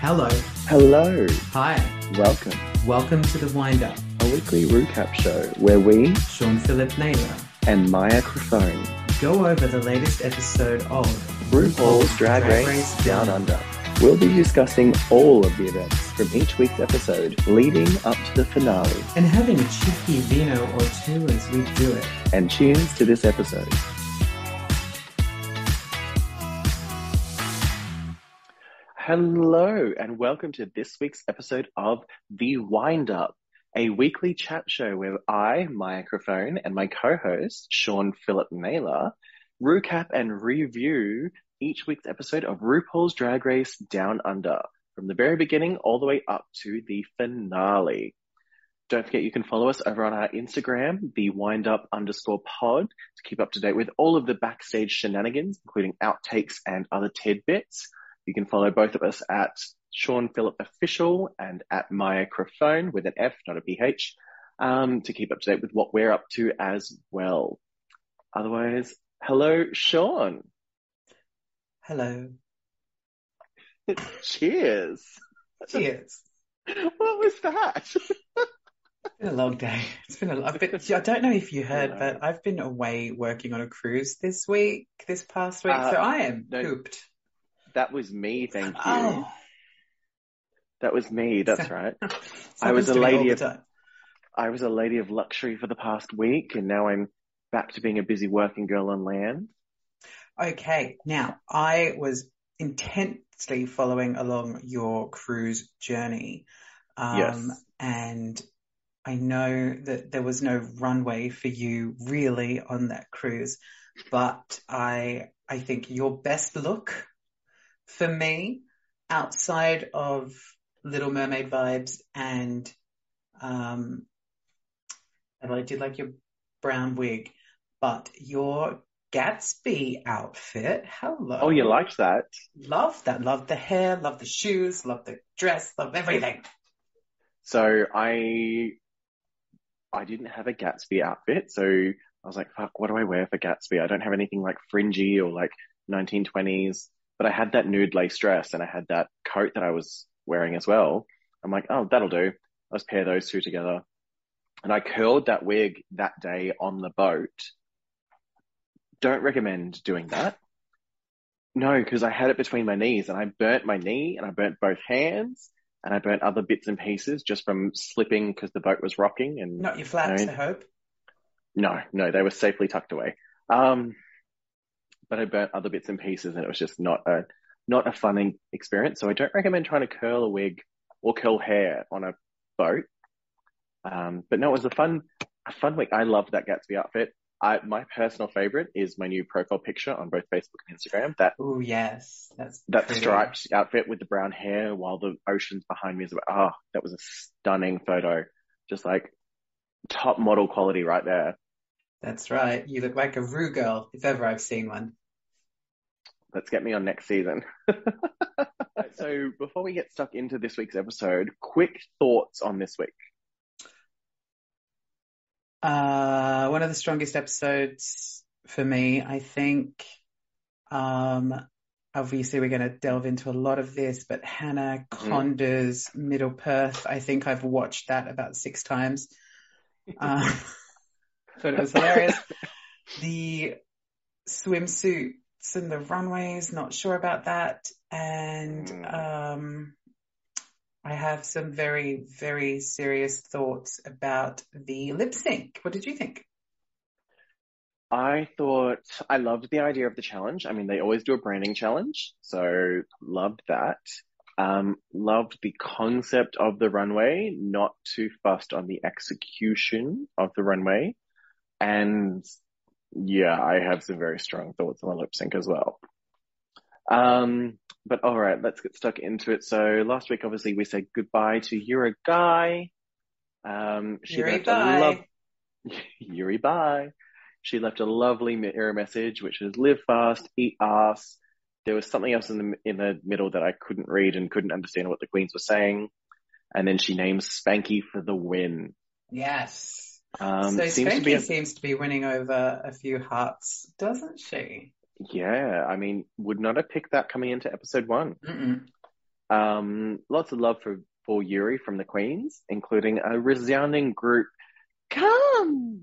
Hello. Hello, Hi. welcome. Welcome to the Wind Up. A weekly recap show where we Shaun Philip Naylor and Mya Crofone, go over the latest episode of RuPaul's Drag Race Down Under. We'll be discussing all of the events from each week's episode leading up to the finale. and having a cheeky vino or two as we do it. And cheers to this episode. Hello, and welcome to this week's episode of The Wind Up, a weekly chat show where I, Mya Crofone, and my co-host, Shaun Philip Naylor, recap and review each week's episode of RuPaul's Drag Race Down Under, from the very beginning all the way up to the finale. Don't forget you can follow us over on our Instagram, the wind up underscore pod, to keep up to date with all of the backstage shenanigans, including outtakes and other tidbits. You can follow both of us at Shaun Phillip Official and at Mya Crofone with an F, not a PH, um, to keep up to date with what we're up to as well. Otherwise, hello, Shaun. Hello. Cheers. Cheers. What was that? It's been a long day. It's been a. I've been, I don't know if you heard, but I've been away working on a cruise this week, this past week, Uh, so I am no. pooped. That was me, thank you. Oh, That was me, that's right. I was a to me all lady of-. I was a lady of luxury for the past week, and now I'm back to being a busy working girl on land. Okay, now I was intensely following along your cruise journey. Um, Yes. and I know that there was no runway for you really on that cruise, but I, I think your best look for me outside of Little Mermaid vibes and, um, and I did like your brown wig, but your Gatsby outfit. Hello. Oh, you liked that? Love that. Love the hair, love the shoes, love the dress, love everything. So I, I didn't have a Gatsby outfit, so I was like, fuck, what do I wear for Gatsby? I don't have anything like fringy or like 1920s, but I had that nude lace dress and I had that coat that I was wearing as well. I'm like, oh, that'll do. Let's pair those two together. And I curled that wig that day on the boat. Don't recommend doing that. No, because I had it between my knees and I burnt my knee and I burnt both hands and I burnt other bits and pieces just from slipping because the boat was rocking and Not your flats, No. I hope. no, no, they were safely tucked away. Um, but I burnt other bits and pieces and it was just not a, not a fun experience. So I don't recommend trying to curl a wig or curl hair on a boat. Um, but no, it was a fun, a fun week. I loved that Gatsby outfit. I, my personal favorite is my new profile picture on both Facebook and Instagram. That Oh yes, that's that pretty. striped outfit with the brown hair while the ocean's behind me is ah, that was a stunning photo. Just like top model quality right there. That's right. You look like a Ru girl, if ever I've seen one. Let's get me on next season. so before we get stuck into this week's episode, quick thoughts on this week. Uh, one of the strongest episodes for me, I think. Um, obviously we're going to delve into a lot of this, but Hannah Conda's Middle Perth, I think I've watched that about six times. Um, thought it was hilarious. The swimsuits and the runways, not sure about that. And, Mm. um, I have some very, very serious thoughts about the lip sync. What did you think? I thought I loved the idea of the challenge. I mean, they always do a branding challenge, so loved that. Um, loved the concept of the runway, not too fussed on the execution of the runway. And yeah, I have some very strong thoughts on the lip sync as well. Um, but all right, let's get stuck into it. So last week, obviously, we said goodbye to Yuri Guy. Um, she Yuri, left bye. a love Yuri, bye. She left a lovely mirror message, which was live fast, eat ass. There was something else in the in the middle that I couldn't read and couldn't understand what the queens were saying. And then she names Spanky for the win. Yes. Um, so seems to Spanky be a- seems to be winning over a few hearts, doesn't she? yeah. I mean, would not have picked that coming into episode one. Um, lots of love for, for Yuri from the Queens, including a resounding group, come!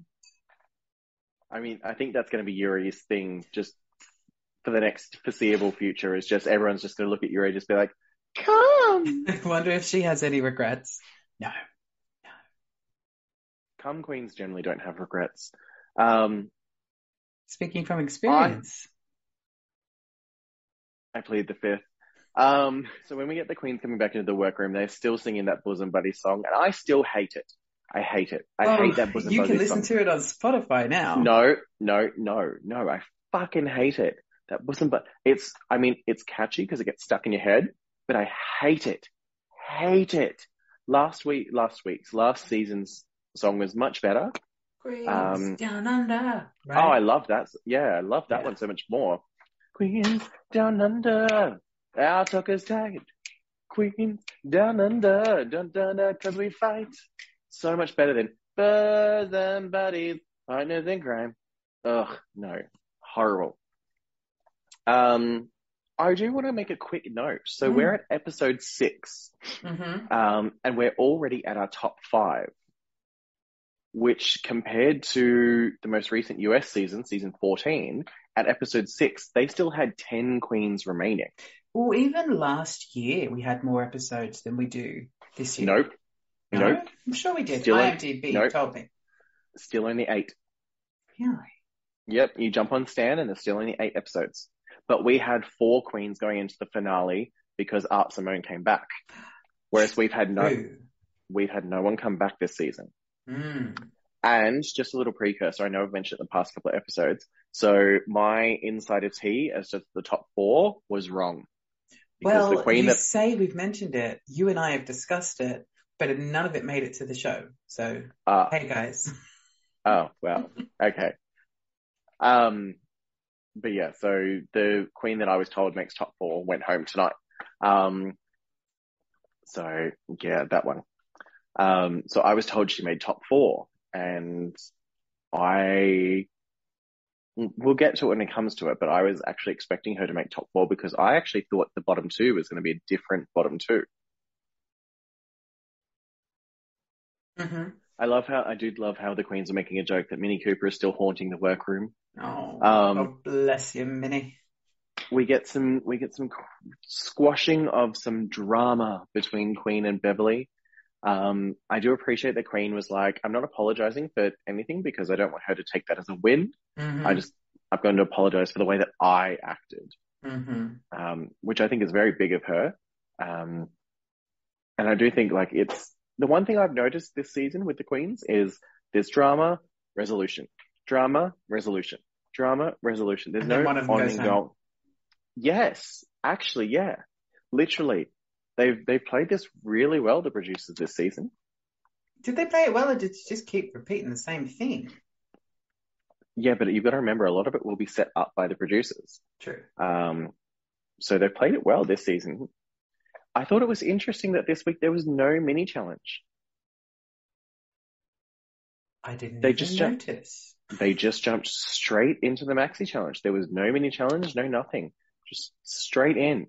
I mean, I think that's going to be Yuri's thing just for the next foreseeable future is just everyone's just going to look at Yuri and just be like, come! I wonder if she has any regrets. No. Come queens generally don't have regrets. Um, Speaking from experience. I plead the fifth. Um, so when we get the queens coming back into the workroom, they're still singing that bosom buddy song, and I still hate it. I hate it. I Oh, hate that bosom You buddy You can listen song. to it on Spotify now. No, no, no, no. I fucking hate it. That bosom but it's. I mean, it's catchy because it gets stuck in your head, but I hate it. Hate it. Last week, last week's, last season's song was much better. Queens Um, down under. Oh, I love that. Yeah, I love that Yeah. one so much more. Queens down under, our tucker's tight. Queens down under, dun dun dun, cause we fight. So much better than birds and buddies, partners in crime. Ugh, no, horrible. Um, I do want to make a quick note. So Mm. we're at episode six. Mhm. Um, and we're already at our top five, which compared to the most recent US season, season 14, at episode six, they still had 10 queens remaining. Well, even last year we had more episodes than we do this year. Nope. No? Nope. I'm sure we did. Still IMDb nope. told me. Still only eight. Really? Yep. You jump on Stan and there's still only eight episodes. But we had four queens going into the finale because Art Simone came back. Whereas we've had no, Ooh. we've had no one come back this season. Mm. And just a little precursor, I know I've mentioned it in the past couple of episodes. So my insider tea as to the top four was wrong. Because Well, the queen you that say we've mentioned it. You and I have discussed it, but none of it made it to the show. So, uh, hey guys. oh well, okay. Um but yeah, so the queen that I was told makes top four went home tonight. Um so yeah, that one. Um so I was told she made top four and I we'll get to it when it comes to it, but I was actually expecting her to make top four because I actually thought the bottom two was going to be a different bottom two. hmm I love how I do love how the queens are making a joke that Minnie Cooper is still haunting the workroom. Oh, Um, oh, bless you, Minnie. We get some we get some squashing of some drama between Queen and Beverly. Um, I do appreciate that Queen was like, I'm not apologizing for anything because I don't want her to take that as a win. hmm I just I'm going to apologize for the way that I acted. hmm um, which I think is very big of her. Um, and I do think like it's the one thing I've noticed this season with the Queens is there's drama, resolution, drama, resolution, drama, resolution. There's no one of them on goes and home. Yes, actually, yeah, literally, they've they've played this really well. The producers this season. Did they play it well, or did you just keep repeating the same thing? Yeah, but you've got to remember a lot of it will be set up by the producers. True. Um, so they've played it well this season. I thought it was interesting that this week there was no mini challenge. I didn't They just jumped- notice. They just jumped straight into the maxi challenge. There was no mini challenge, no nothing. Just straight in.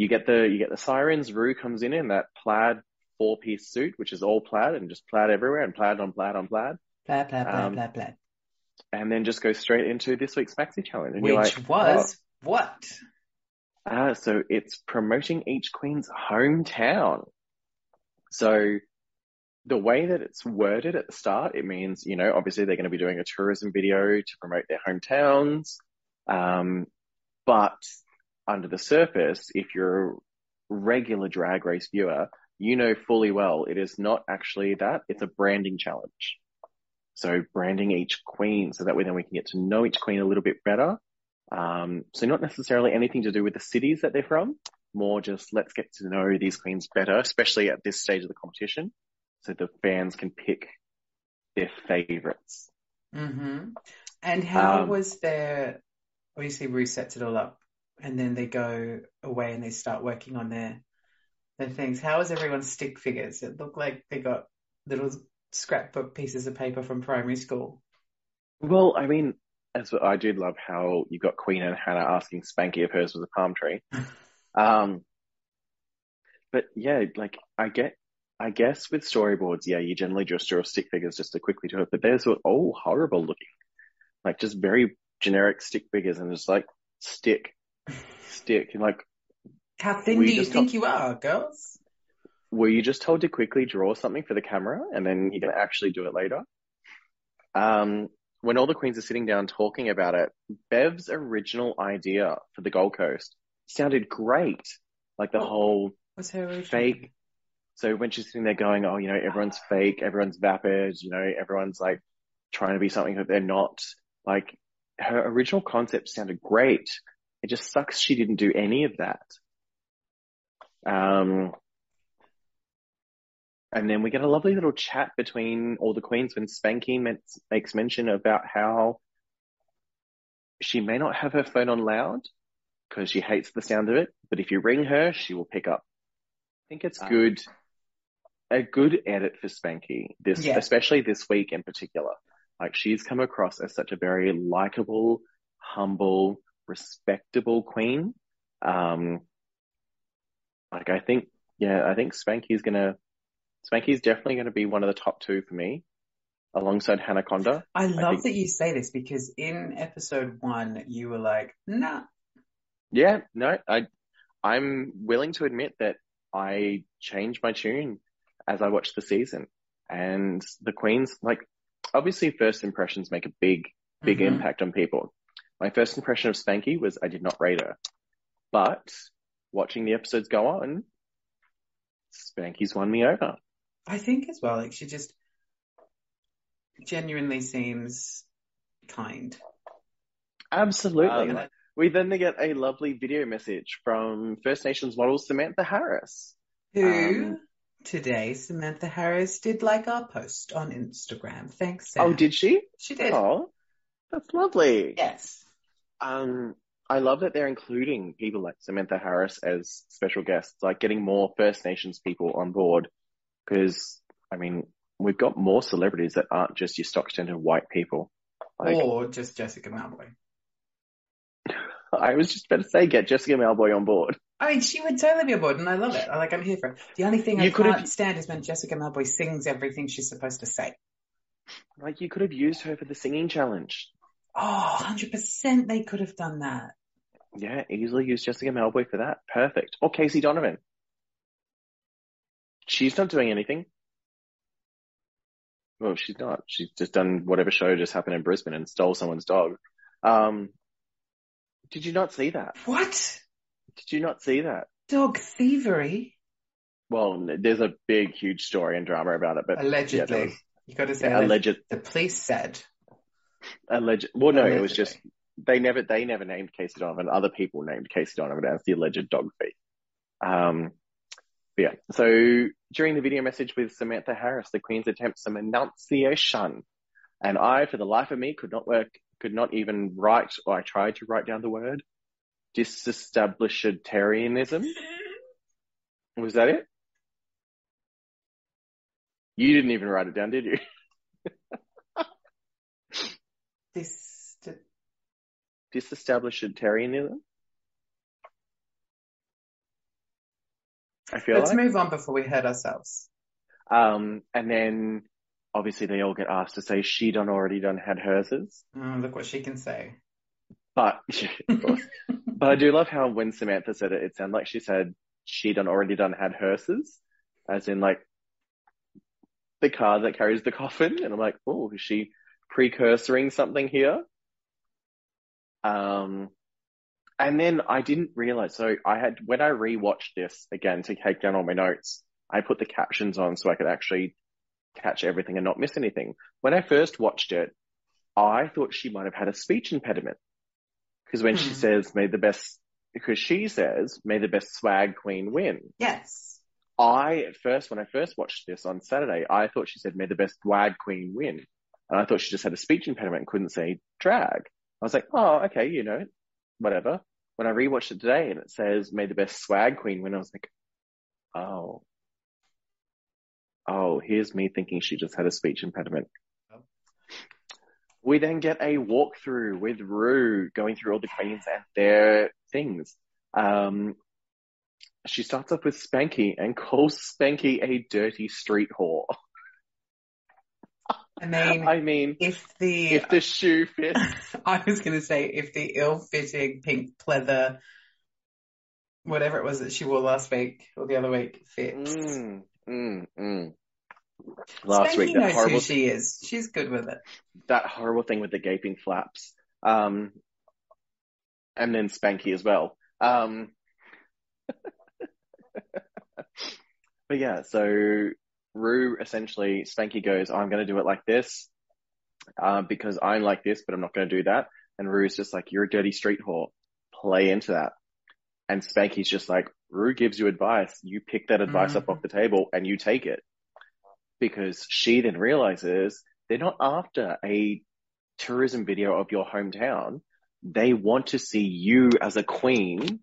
You get the you get the sirens. Ru comes in in that plaid four piece suit, which is all plaid and just plaid everywhere and plaid on plaid on plaid, Blah blah blah Um, blah blah. and then just go straight into this week's maxi challenge. And you're Which like, was what? oh, ah, so it's promoting each queen's hometown. So the way that it's worded at the start, it means, you know, obviously they're going to be doing a tourism video to promote their hometowns. Um, but under the surface, if you're a regular drag race viewer, you know fully well it is not actually that. It's a branding challenge. So branding each queen so that way then we can get to know each queen a little bit better. Um, so not necessarily anything to do with the cities that they're from, more just let's get to know these queens better, especially at this stage of the competition, so the fans can pick their favorites. hmm And how Um, was their? Obviously, Ru sets it all up, and then they go away and they start working on their their things. How is was everyone's stick figures? It looked like they got little scrapbook pieces of paper from primary school. Well, I mean, as I did love how you got Queen and Hannah asking Spanky if hers was a palm tree. Um, but yeah, like I get, I guess with storyboards, yeah, you generally just draw stick figures just to quickly do it, but theirs were all horrible looking, like just very generic stick figures and just like stick, stick, like. How thin do you think you are, girls? Were you just told to quickly draw something for the camera and then you're going to actually do it later? Um, when all the queens are sitting down talking about it, Bev's original idea for the Gold Coast sounded great. Like the Oh. whole What's her original? fake. So when she's sitting there going, oh, you know, everyone's fake, everyone's vapid, you know, everyone's like trying to be something that they're not. Like her original concept sounded great. It just sucks she didn't do any of that. Um, and then we get a lovely little chat between all the queens when Spanky makes, makes mention about how she may not have her phone on loud because she hates the sound of it, but if you ring her, she will pick up. I think it's Ah. good, a good edit for Spanky, this, Yeah. especially this week in particular. Like she's come across as such a very likable, humble, respectable queen. Um, like I think, yeah, I think Spanky's gonna, Spanky's definitely gonna be one of the top two for me, alongside Hannah Hanaconda. I love think- that you say this because in episode one, you were like, nah. Yeah, no, I, I'm willing to admit that I changed my tune as I watched the season, and the queens, like, obviously, first impressions make a big, big Mhm. impact on people. My first impression of Spanky was I did not rate her, but watching the episodes go on, Spanky's won me over. I think as well, like she just genuinely seems kind. Absolutely. Um, we then get a lovely video message from First Nations model Samantha Harris. Who Um, today, Samantha Harris, did like our post on Instagram. Thanks, Sam. Oh, did she? she did? Oh, that's lovely. Yes. Um, I love that they're including people like Samantha Harris as special guests, like getting more First Nations people on board. Because, I mean, we've got more celebrities that aren't just your stock standard white people. Like, or just Jessica Mauboy. I was just about to say, get Jessica Mauboy on board. I mean, she would totally be on board, and I love it. I like, I'm here for it. The only thing I You could've- can't stand is when Jessica Mauboy sings everything she's supposed to say. Like, you could have used her for the singing challenge. Oh, 100% they could have done that. Yeah, easily use Jessica Mauboy for that. Perfect. Or Casey Donovan. She's not doing anything. Well, she's not. She's just done whatever show just happened in Brisbane and stole someone's dog. Um, did you not see that? What? Did you not see that? Dog thievery? Well, there's a big, huge story and drama about it, but Allegedly. yeah, was- you got to say yeah, alleged. alleged, The police said. Alleged. Well, no, it was just they never they never named Casey Donovan. Other people named Casey Donovan as the alleged dog thief. Um, yeah. So during the video message with Samantha Harris, the Queen's attempts some enunciation, and I, for the life of me, could not work, could not even write, or I tried to write down the word disestablishmentarianism. Was that it? You didn't even write it down, did you? This. Disestablishmentarianism. I feel like Let's like. move on before we hurt ourselves. Um, and then obviously they all get asked to say she done already done had herses. Oh, look what she can say. But, but I do love how when Samantha said it, it sounded like she said she done already done had hearses, as in like the car that carries the coffin. And I'm like, oh, is she precursoring something here? Um, and then I didn't realize. So I had, when I rewatched this again to take down all my notes, I put the captions on so I could actually catch everything and not miss anything. When I first watched it, I thought she might have had a speech impediment. Because when she Hmm. says, may the best, because she says, may the best swag queen win. Yes. I, at first, when I first watched this on Saturday, I thought she said, may the best swag queen win. And I thought she just had a speech impediment and couldn't say drag. I was like, oh, okay, you know, whatever. When I rewatched it today and it says, may the best swag queen win, I was like, oh. Oh, here's me thinking she just had a speech impediment. We then get a walkthrough with Ru going through all the queens and their things. Um, she starts off with Spanky and calls Spanky a dirty street whore. I mean, I mean, if the if the shoe fits, I was going to say if the ill-fitting pink pleather, whatever it was that she wore last week or the other week, fits. mm, mm, mm. Last Spanky week, knows horrible, who she is. She's good with it. that horrible thing with the gaping flaps. Um, and then Spanky as well. Um, but yeah, so Ru essentially, Spanky goes, I'm going to do it like this, uh, because I'm like this, but I'm not going to do that. And Ru's just like, you're a dirty street whore. Play into that. And Spanky's just like, Ru gives you advice. You pick that advice up Mhm. off the table and you take it. Because she then realizes they're not after a tourism video of your hometown. They want to see you as a queen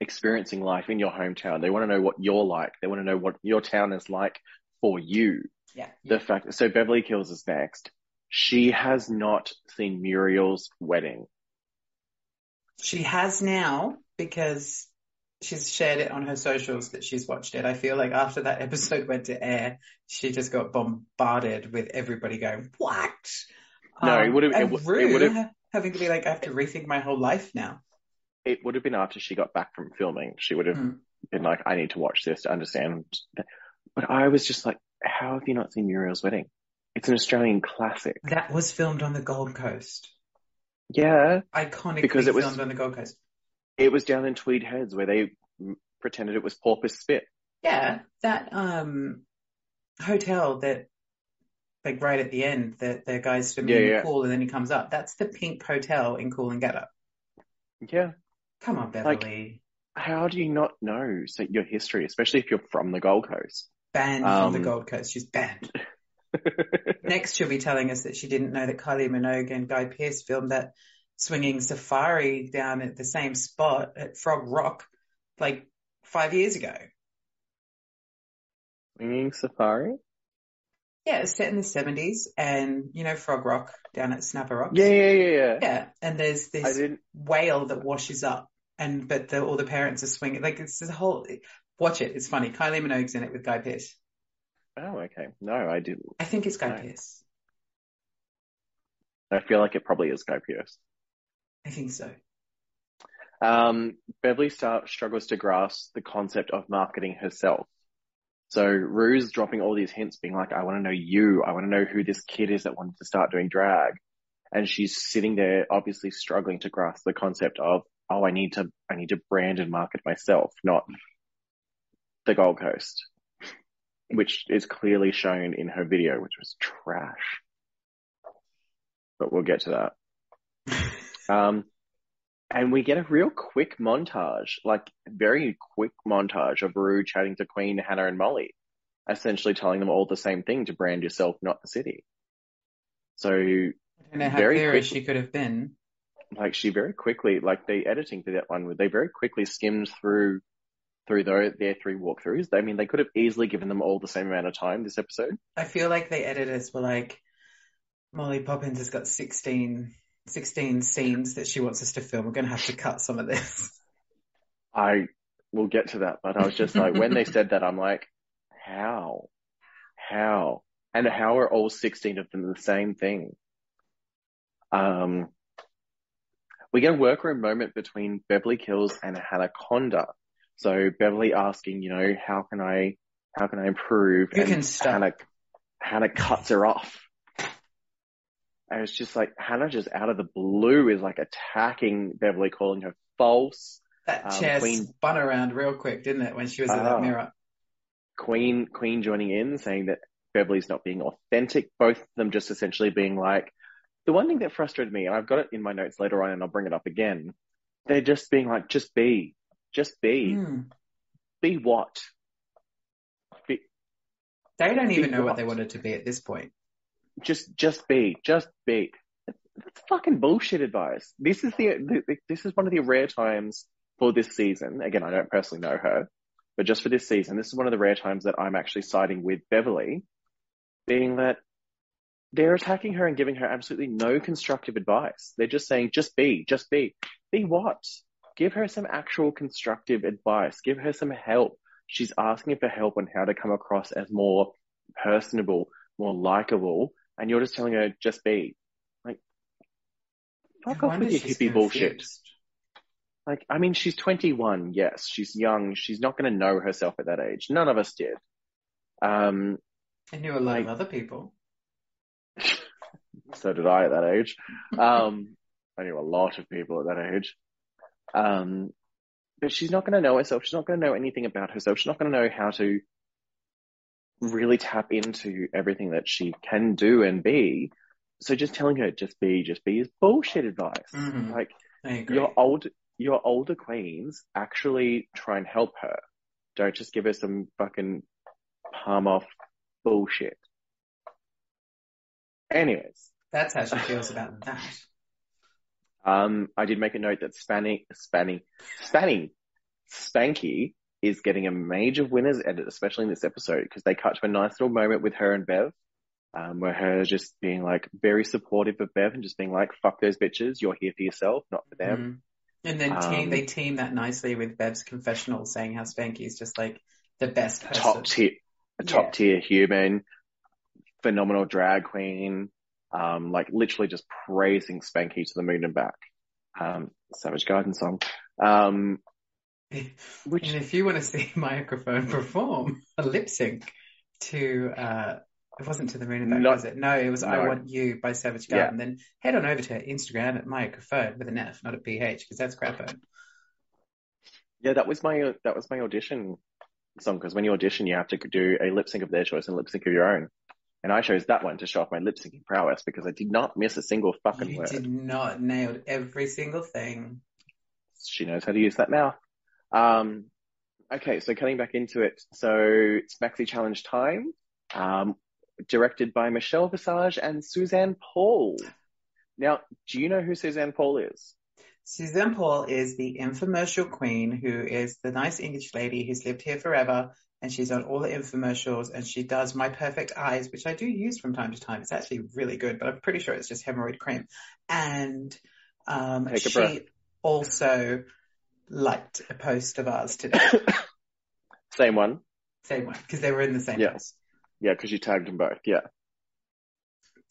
experiencing life in your hometown. They want to know what you're like. They want to know what your town is like for you. Yeah. The fact, so Beverly Kills is next. She has not seen Muriel's wedding. She has now because she's shared it on her socials that she's watched it. I feel like after that episode went to air, she just got bombarded with everybody going, "What?" No, it would've- it um, would- it would've- having to be like, "I have to rethink my whole life now." It would have been after she got back from filming. She would have Hmm. been like, I need to watch this to understand. But I was just like, how have you not seen Muriel's wedding? It's an Australian classic. That was filmed on the Gold Coast. Yeah. Iconically Because it was- filmed on the Gold Coast. It was down in Tweed Heads where they mm, pretended it was porpoise spit. Yeah, that um hotel that like right at the end that the guy's swimming Yeah, in the yeah. pool and then he comes up. That's the Pink Hotel in Coolangatta. Yeah. Come on, Like- Beverly. How do you not know so your history, especially if you're from the Gold Coast? banned from the um, Gold Coast. She's banned. Next, she'll be telling us that she didn't know that Kylie Minogue and Guy Pearce filmed that swinging safari down at the same spot at Frog Rock like five years ago. Swinging safari? Yeah, it's set in the 70s and, you know, Frog Rock down at Snapper Rocks. Yeah, yeah, yeah, yeah. Yeah, and there's this whale that washes up and, but the, all the parents are swinging. Like it's this whole, watch it. It's funny. Kylie Minogue's in it with Guy Pearce. Oh, okay. No, I didn't. I think it's Guy No. Pearce. I feel like it probably is Guy Pearce. I think so. Um, Beverly start, struggles to grasp the concept of marketing herself. So Ru's dropping all these hints, being like, I want to know you. I want to know who this kid is that wanted to start doing drag. And she's sitting there, obviously struggling to grasp the concept of, oh, I need to, I need to brand and market myself, not the Gold Coast, which is clearly shown in her video, which was trash. But we'll get to that. Um, and we get a real quick montage, like very quick montage of Ru chatting to Queen, Hannah, and Molly, essentially telling them all the same thing to brand yourself, not the city. So, I don't know how Very clear quick- she could have been. Like, she very quickly, like the editing for that one, where they very quickly skimmed through through their, their three walkthroughs. I mean, they could have easily given them all the same amount of time this episode. I feel like the editors were like, Molly Poppins has got 16, 16 scenes that she wants us to film. We're going to have to cut some of this. I will get to that, but I was just like, when they said that, I'm like, how? How? And how are all 16 of them the same thing? Um, we get a workroom moment between Beverly Kills and Hannah Conda. So Beverly asking, you know, how can I, how can I improve? You and can stop. Hannah, Hannah cuts her off. And it's just like, Hannah just out of the blue is like attacking Beverly, calling her false. That Um, chair Queen- spun around real quick, didn't it, when she was in Ah. that mirror? Queen Queen joining in, saying that Beverly's not being authentic. Both of them just essentially being like, the one thing that frustrated me, and I've got it in my notes later on, and I'll bring it up again. They're just being like, just be, just be, Hmm. be what? Be, They don't even know what what? they wanted to be at this point. just, just be, just be. It's fucking bullshit advice. This is the, the, this is one of the rare times for this season. Again, I don't personally know her, but just for this season, this is one of the rare times that I'm actually siding with Beverly, being that they're attacking her and giving her absolutely no constructive advice. They're just saying, just be, just be. Be what? give her some actual constructive advice. Give her some help. She's asking for help on how to come across as more personable, more likable, and you're just telling her just be. Like, fuck off with your she's hippie bullshit. Like, I mean, she's 21. Yes, she's young. She's not going to know herself at that age. None of us did. Um, I knew a lot of Like- other people. So did I at that age. Um, I knew a lot of people at that age. Um, but she's not going to know herself. She's not going to know anything about herself. She's not going to know how to really tap into everything that she can do and be. So just telling her just be, just be is bullshit advice. Mhm. Like your old, your older queens actually try and help her. Don't just give her some fucking palm off bullshit. Anyways, That's how she feels about that. Um, I did make a note that Spanny, Spanny, Spanny, Spanky is getting a major winners edit, especially in this episode, because they cut to a nice little moment with her and Bev, um, where her just being like very supportive of Bev and just being like, fuck those bitches, you're here for yourself, not for them. Mhm. And then team, Um, they team that nicely with Bev's confessional saying how Spanky is just like the best person. Top tier, a top Yeah. tier human, phenomenal drag queen, um, like literally just praising Spanky to the moon and back. Um, Savage Garden song. Um, which And if you want to see microphone perform a lip sync to, uh, it wasn't to the moon and back, No. was it? No, it was I Want You by Savage Yeah. Garden. Then head on over to Instagram at Mya Crofone with an F, not a PH, because that's craphone. Yeah, that was my that was my audition song because when you audition, you have to do a lip sync of their choice and lip sync of your own. And I chose that one to show off my lip syncing prowess because I did not miss a single fucking You word. did not nailed every single thing. She knows how to use that mouth. Um, okay, so cutting back into it. So it's Maxi Challenge time, um, directed by Michelle Visage and Suzanne Paul. Now, do you know who Suzanne Paul is? Suzanne Paul is the infomercial queen who is the nice English lady who's lived here forever and she's on all the infomercials and she does My Perfect Eyes, which I do use from time to time. It's actually really good, but I'm pretty sure it's just hemorrhoid cream. And um, she breath. also liked a post of ours today. Same one. Same one, because they were in the same Yeah. house. Yeah, because you tagged them both. Yeah.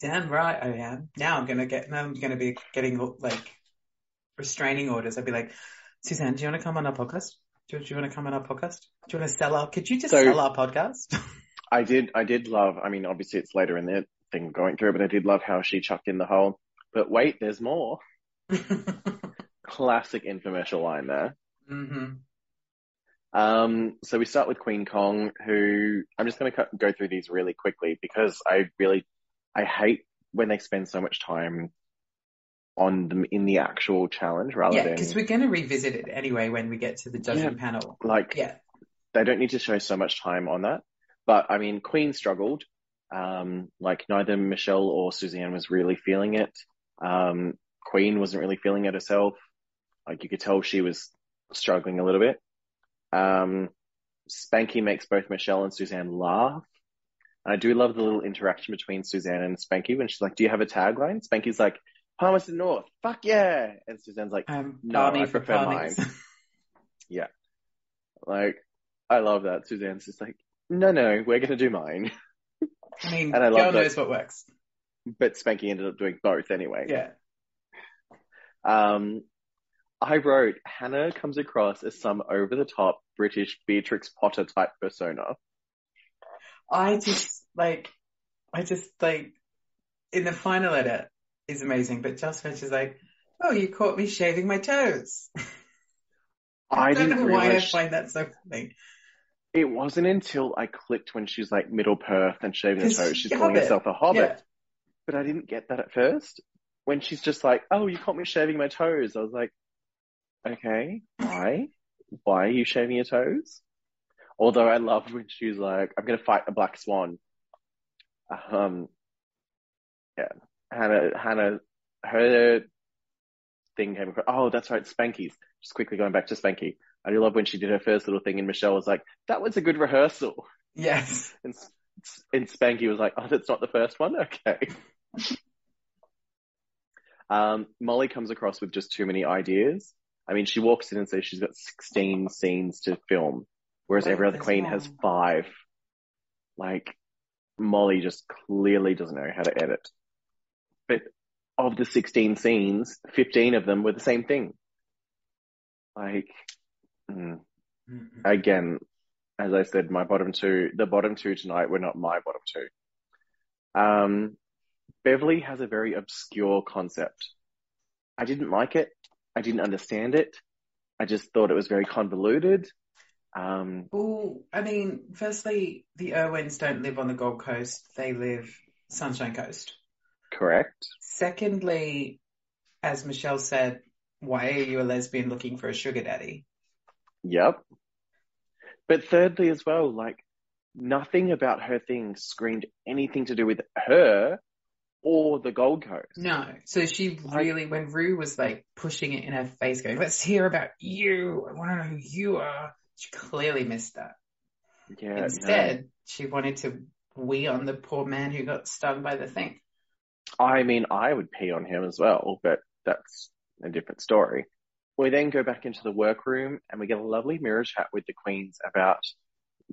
Damn right I am. Now I'm gonna get, now I'm gonna be getting like restraining orders. I'd be like, Suzanne, do you want to come on our podcast? Do, do you want to come on our podcast? Do you want to sell our, could you just So- sell our podcast? I did, I did love, I mean, obviously it's later in the thing going through, but I did love how she chucked in the whole, but wait, there's more. Classic infomercial line there. hmm Um, so we start with Queen Kong, who I'm just going to go through these really quickly because I really, I hate when they spend so much time on them in the actual challenge rather Yeah, than because we're going to revisit it anyway when we get to the judging panel. like Yeah. they don't need to show so much time on that. But I mean, Queen struggled. Um, like neither Michelle or Suzanne was really feeling it. Um, Queen wasn't really feeling it herself. Like you could tell she was struggling a little bit. Um, Spanky makes both Michelle and Suzanne laugh. And I do love the little interaction between Suzanne and Spanky when she's like, do you have a tagline? Spanky's like, Palmerston North, fuck yeah. And Suzanne's like, Um, No, I for prefer Barney's. like, I love that. Suzanne's just like, no, no, we're going to do mine. I mean, And I love girl that- knows what works. But Spanky ended up doing both anyway. Yeah. Um, I wrote Hannah comes across as some over the top British Beatrix Potter type persona. I just like, I just like, in the final edit is amazing, but Joss Finch is like, oh, you caught me shaving my toes. I, I don't didn't know why I find that so funny. it wasn't until I clicked when she's like Middle Perth and shaving her toes. She's she's calling herself a hobbit, Yeah. but I didn't get that at first. When she's just like, "Oh, you caught me shaving my toes," I was like, "Okay, why? Why are you shaving your toes?" Although I loved when she was like, "I'm gonna fight a black swan." Um, yeah, Hannah, Hannah, her thing came across. Oh, that's right, Spanky's. Just quickly going back to Spanky. I do love when she did her first little thing, and Michelle was like, "That was a good rehearsal," Yes. and and Spanky was like, "Oh, that's not the first one. Okay." Um, Molly comes across with just too many ideas. I mean, she walks in and says she's got 16 scenes to film, whereas every other queen has five. Like, Molly just clearly doesn't know how to edit. But of the 16 scenes, 15 of them were the same thing. Like, mm, again, as I said, my bottom two, the bottom two tonight were not my bottom two. Um, Beverly has a very obscure concept. I didn't like it. I didn't understand it. I just thought it was very convoluted. Um, Well, I mean, firstly, the Irwins don't live on the Gold Coast. They live Sunshine Coast. Correct. Secondly, as Michelle said, why are you a lesbian looking for a sugar daddy? Yep. But thirdly, as well, like nothing about her thing screamed anything to do with her or the Gold Coast. No. So she really, when Ru was like pushing it in her face, going, let's hear about you. I want to know who you are. She clearly missed that. Yeah, no. Instead, she wanted to wee on the poor man who got stung by the thing. I mean, I would pee on him as well, but that's a different story. We then go back into the workroom and we get a lovely mirror chat with the queens about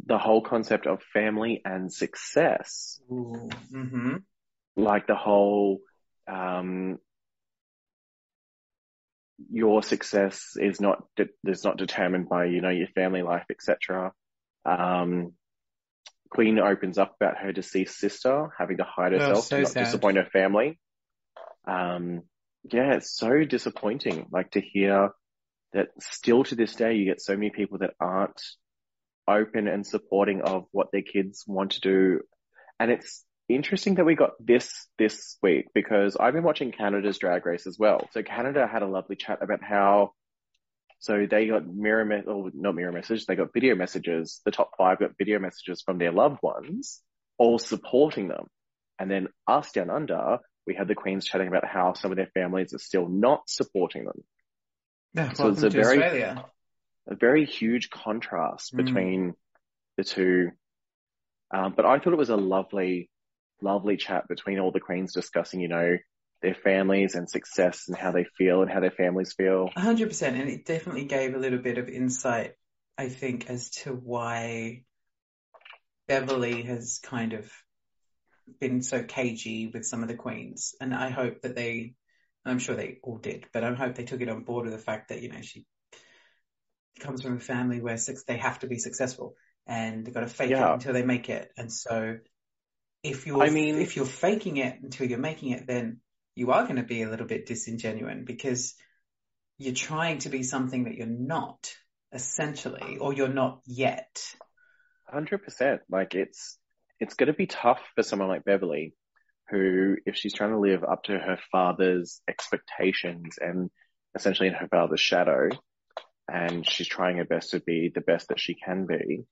the whole concept of family and success. Mm-hmm. Like the whole, um, your success is not, de- is not determined by, you know, your family life, etc. Um, Queen opens up about her deceased sister having to hide Oh, herself so to not sad. disappoint her family. Um, yeah, it's so disappointing. Like to hear that still to this day, you get so many people that aren't open and supporting of what their kids want to do. And it's interesting that we got this this week because I've been watching Canada's Drag Race as well. So Canada had a lovely chat about how so they got mirror me- or not mirror messages, they got video messages. The top five got video messages from their loved ones, all supporting them. And then us down under, we had the queens chatting about how some of their families are still not supporting them. Yeah, So it's a very- Australia. A very huge contrast Mm. between the two. Um, but I thought it was a lovely, lovely chat between all the queens discussing, you know, their families and success and how they feel and how their families feel. A hundred percent, and it definitely gave a little bit of insight, I think, as to why Beverly has kind of been so cagey with some of the queens. And I hope that they, I'm sure they all did, but I hope they took it on board with the fact that, you know, she comes from a family where six, they have to be successful and they've got to fake Yeah. it until they make it. And so if you're, I mean- if you're faking it until you're making it, then you are going to be a little bit disingenuine because you're trying to be something that you're not essentially, or you're not yet. Hundred percent. Like it's it's going to be tough for someone like Beverly, who, if she's trying to live up to her father's expectations and essentially in her father's shadow, and she's trying her best to be the best that she can be,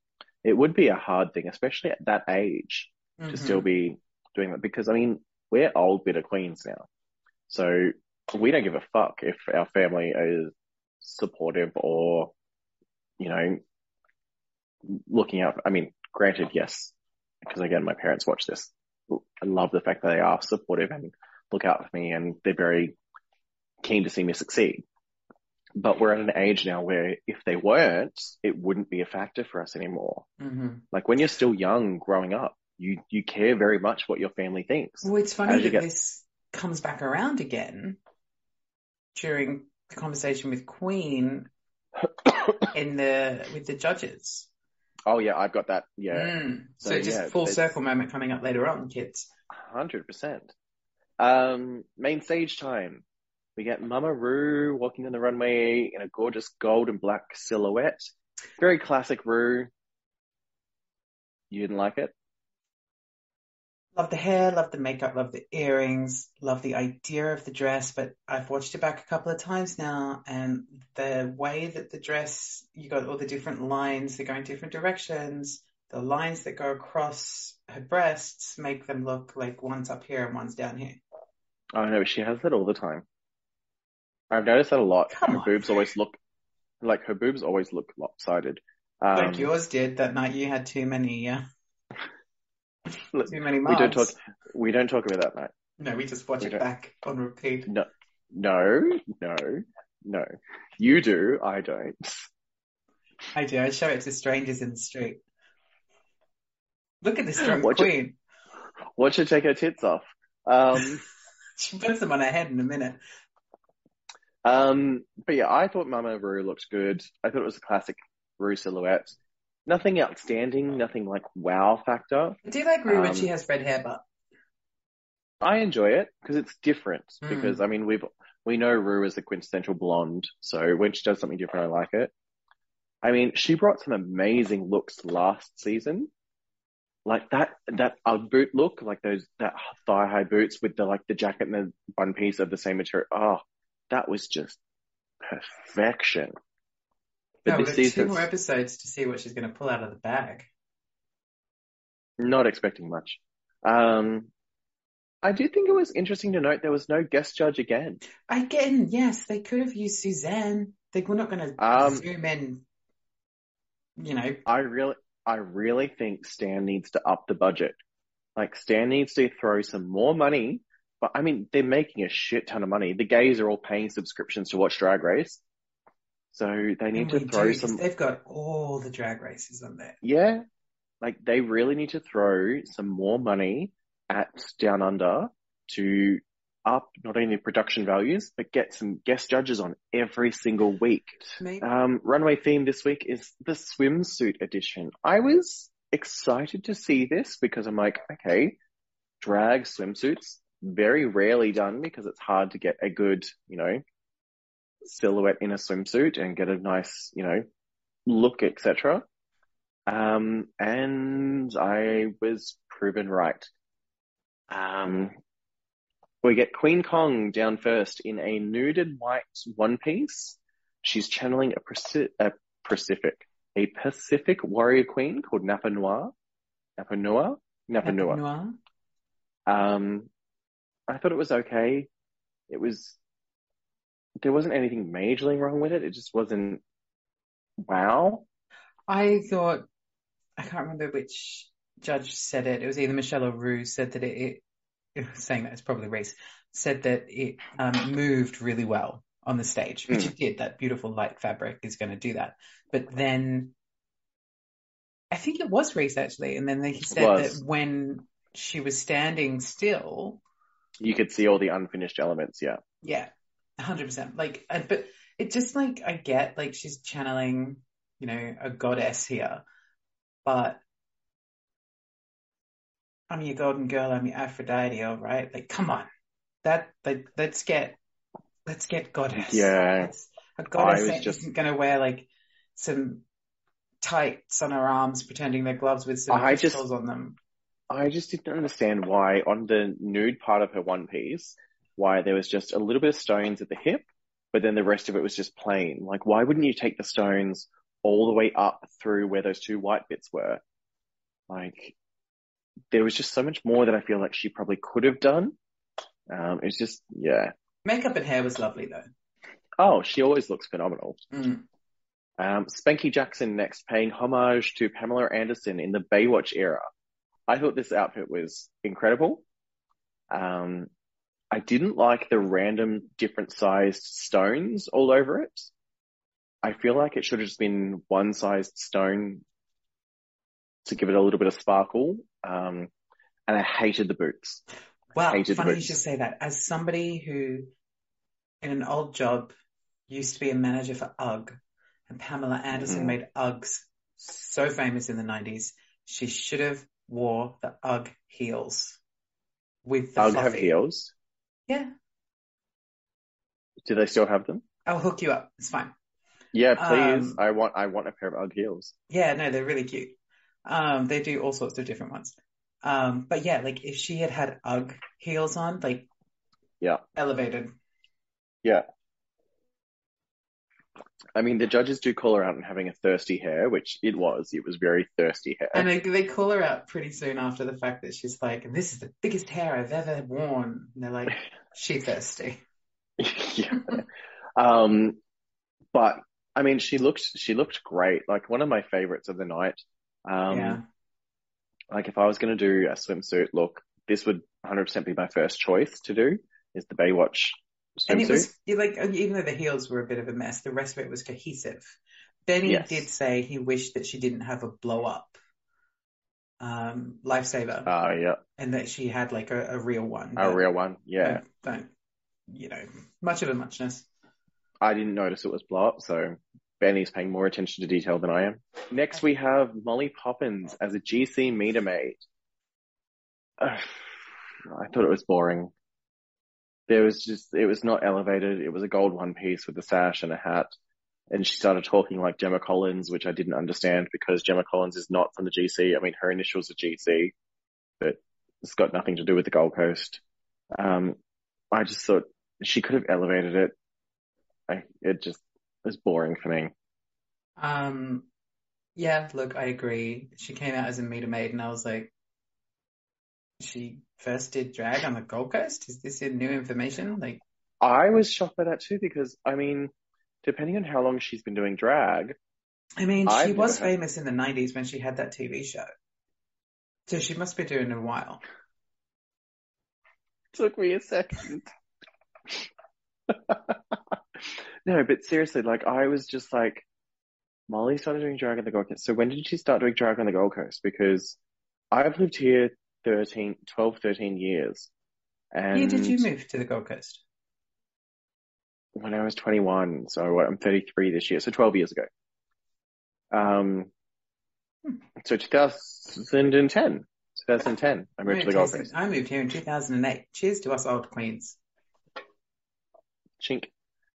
it would be a hard thing, especially at that age, to Mhm. still be doing that. Because I mean, we're old bitter queens now, so we don't give a fuck if our family is supportive or, you know, looking out. I mean, granted, yes, because again, my parents watch this. I love the fact that they are supportive and look out for me and they're very keen to see me succeed. But we're at an age now where if they weren't, it wouldn't be a factor for us anymore. Mhm. Like when you're still young growing up, you, you care very much what your family thinks. Well, it's funny that get- this comes back around again during the conversation with Queen in the with the judges. oh yeah, I've got that. Yeah. Mm. So, So, just yeah, full circle moment coming up later on, kids. Hundred percent. Um, main stage time. We get Mama Ru walking down the runway in a gorgeous gold and black silhouette. Very classic Ru. You didn't like it? Love the hair, love the makeup, love the earrings, love the idea of the dress, but I've watched it back a couple of times now and the way that the dress, you got all the different lines, they're going different directions. The lines that go across her breasts make them look like one's up here and one's down here. Oh know, she has that all the time. I've noticed that a lot. Come her on. boobs always look like her boobs always look lopsided. Um, Like yours did that night you had too many, uh, look, too many we don't talk. We don't talk about that night. No, we just watch we it don't. back on repeat. No, no, no. no. You do, I don't. I do. I show it to strangers in the street. Look at this drunk Watch queen. Watch her take her tits off. Um, She puts them on her head in a minute. um, but yeah, I thought Mama Rue looked good. I thought it was a classic Rue silhouette. Nothing outstanding, nothing like wow factor. I do like Ru when Um, she has red hair, but I enjoy it because it's different. Mm. Because I mean, we've we know Ru is the quintessential blonde, so when she does something different, I like it. I mean, she brought some amazing looks last season, like that that UGG boot look, like those that thigh high boots with the like the jacket and the one piece of the same material. Oh, that was just perfection. But no, this got two more episodes to see what she's going to pull out of the bag. not expecting much. Um, I do think it was interesting to note there was no guest judge again. Again, yes, they could have used Suzanne. They were not going to Um, zoom in, you know. I really, I really think Stan needs to up the budget. Like Stan needs to throw some more money. But I mean, they're making a shit ton of money. The gays are all paying subscriptions to watch Drag Race, so they need And to throw do, some. They've got all the drag races on there. Yeah, like they really need to throw some more money at Down Under to up not only production values but get some guest judges on every single week. Um, runway theme this week is the swimsuit edition. I was excited to see this because I'm like, okay, drag swimsuits, very rarely done because it's hard to get a good, you know, silhouette in a swimsuit and get a nice, you know, look, etc. Um, and I was proven right. Um, we get Queen Kong down first in a nuded white one piece. She's channeling a, Paci- a Pacific, a Pacific warrior queen called Napa Noir. Napa Noir? Napa. Noir. Um, I thought it was okay. It was, there wasn't anything majorly wrong with it. It just wasn't wow. I thought, I can't remember which judge said it. It was either Michelle or Ru said that it, it, saying that it's probably Rhys, said that it um, moved really well on the stage, which it did. That beautiful light fabric is going to do that. But then I think it was Rhys actually. And then he said that when she was standing still, You could see all the unfinished elements, yeah. Yeah, hundred percent. Like, but it just like I get like she's channeling, you know, a goddess here, but I'm your golden girl. I'm your Aphrodite. All right, like, come on, that like let's get let's get goddess. Yeah. Let's, a goddess just- isn't gonna wear like some tights on her arms, pretending they're gloves with some I just- on them. I just didn't understand why on the nude part of her one piece, why there was just a little bit of stones at the hip, but then the rest of it was just plain. Like, why wouldn't you take the stones all the way up through where those two white bits were? Like, there was just so much more that I feel like she probably could have done. Um, it's just, yeah. Makeup and hair was lovely though. Oh, she always looks phenomenal. Mm. Um, Spanky Jackson next, paying homage to Pamela Anderson in the Baywatch era. I thought this outfit was incredible. Um, I didn't like the random different sized stones all over it. I feel like it should have just been one sized stone to give it a little bit of sparkle. Um, and I hated the boots. Hated funny you boots. should say that. As somebody who, in an old job, used to be a manager for UGG, and Pamela Anderson Mhm. made UGGs so famous in the 90s, she should have wore the UGG heels with the UGG have heels. Yeah, Do they still have them? I'll hook you up. It's fine. Yeah, please. Um, I want, I want a pair of UGG heels. Yeah, no, they're really cute. Um, they do all sorts of different ones. Um, but yeah, like if she had had UGG heels on, like Yeah. elevated. Yeah. I mean, the judges do call her out on having a thirsty hair, which it was. It was very thirsty hair. And they, they call her out pretty soon after the fact that she's like, this is the biggest hair I've ever worn. And they're like, she thirsty. yeah. Um, but I mean, she looked, she looked great. Like one of my favorites of the night. Um, yeah. like if I was going to do a swimsuit look, this would 100% be my first choice to do is the Baywatch swimsuit? And it was like even though the heels were a bit of a mess, the rest of it was cohesive. Benny Yes. did say he wished that she didn't have a blow up um, lifesaver Ah, yeah, and that she had like a, a real one. a real one. Yeah, Don't, don't, you know, much of a muchness. I didn't notice it was blow up, so Benny's paying more attention to detail than I am. Next, we have Molly Poppins as a GC meter maid. Ugh, I thought it was boring. There was just, it was not elevated. It was a gold one piece with a sash and a hat. And she started talking like Gemma Collins, which I didn't understand because Gemma Collins is not from the GC. I mean, her initials are GC, but it's got nothing to do with the Gold Coast. Um, I just thought she could have elevated it. I, it just was boring for me. Um, yeah, look, I agree. She came out as a meter maid, and I was like, she first did drag on the Gold Coast. Is this new information? Like, I was shocked by that too because, I mean, depending on how long she's been doing drag, I mean, I've she never was had- famous in the '90s when she had that TV show, so she must be doing it a while. took me a second. no, but seriously, like I was just like, Molly started doing drag on the Gold Coast. So when did she start doing drag on the Gold Coast? Because I've lived here 13, 12, 13 years. And Year did you move to the Gold Coast? When I was 21, so what, I'm 33 this year, so 12 years ago. Um, so 2010, 2010, I moved to the Gold Coast. I moved here in 2008. Cheers to us old queens. Chink.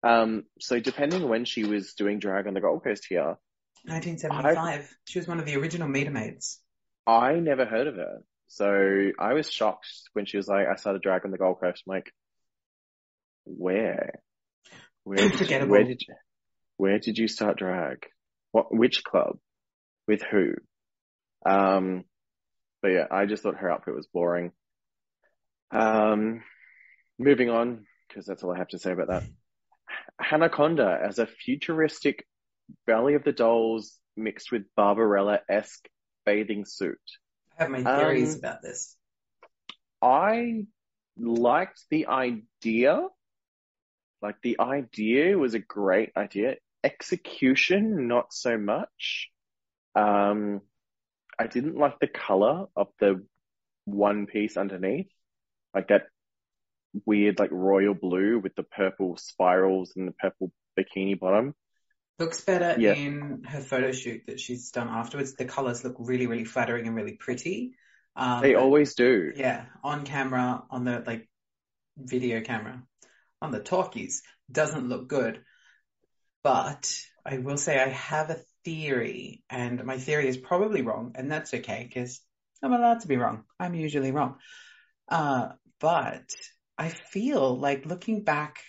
Um, so depending when she was doing drag on the Gold Coast here, 1975. She was one of the original meter maids. I never heard of her. So I was shocked when she was like, I started drag on the Gold Coast. I'm like, where? Where did you, where did you, where did you start drag? What, which club? With who? Um, but yeah, I just thought her outfit was boring. Um, moving on, because that's all I have to say about that. Hannah Conda as a futuristic Valley of the Dolls mixed with Barbarella-esque bathing suit. I have my theories Um, about this. I liked the idea. Like the idea was a great idea. Execution, not so much. Um, I didn't like the color of the one piece underneath, like that weird, like royal blue with the purple spirals and the purple bikini bottom. Looks better Yeah. in her photo shoot that she's done afterwards. The colors look really, really flattering and really pretty. Um, They always do. Yeah, on camera, on the like video camera, on the talkies, doesn't look good. But I will say I have a theory, and my theory is probably wrong, and that's okay because I'm allowed to be wrong. I'm usually wrong. Uh, but I feel like looking back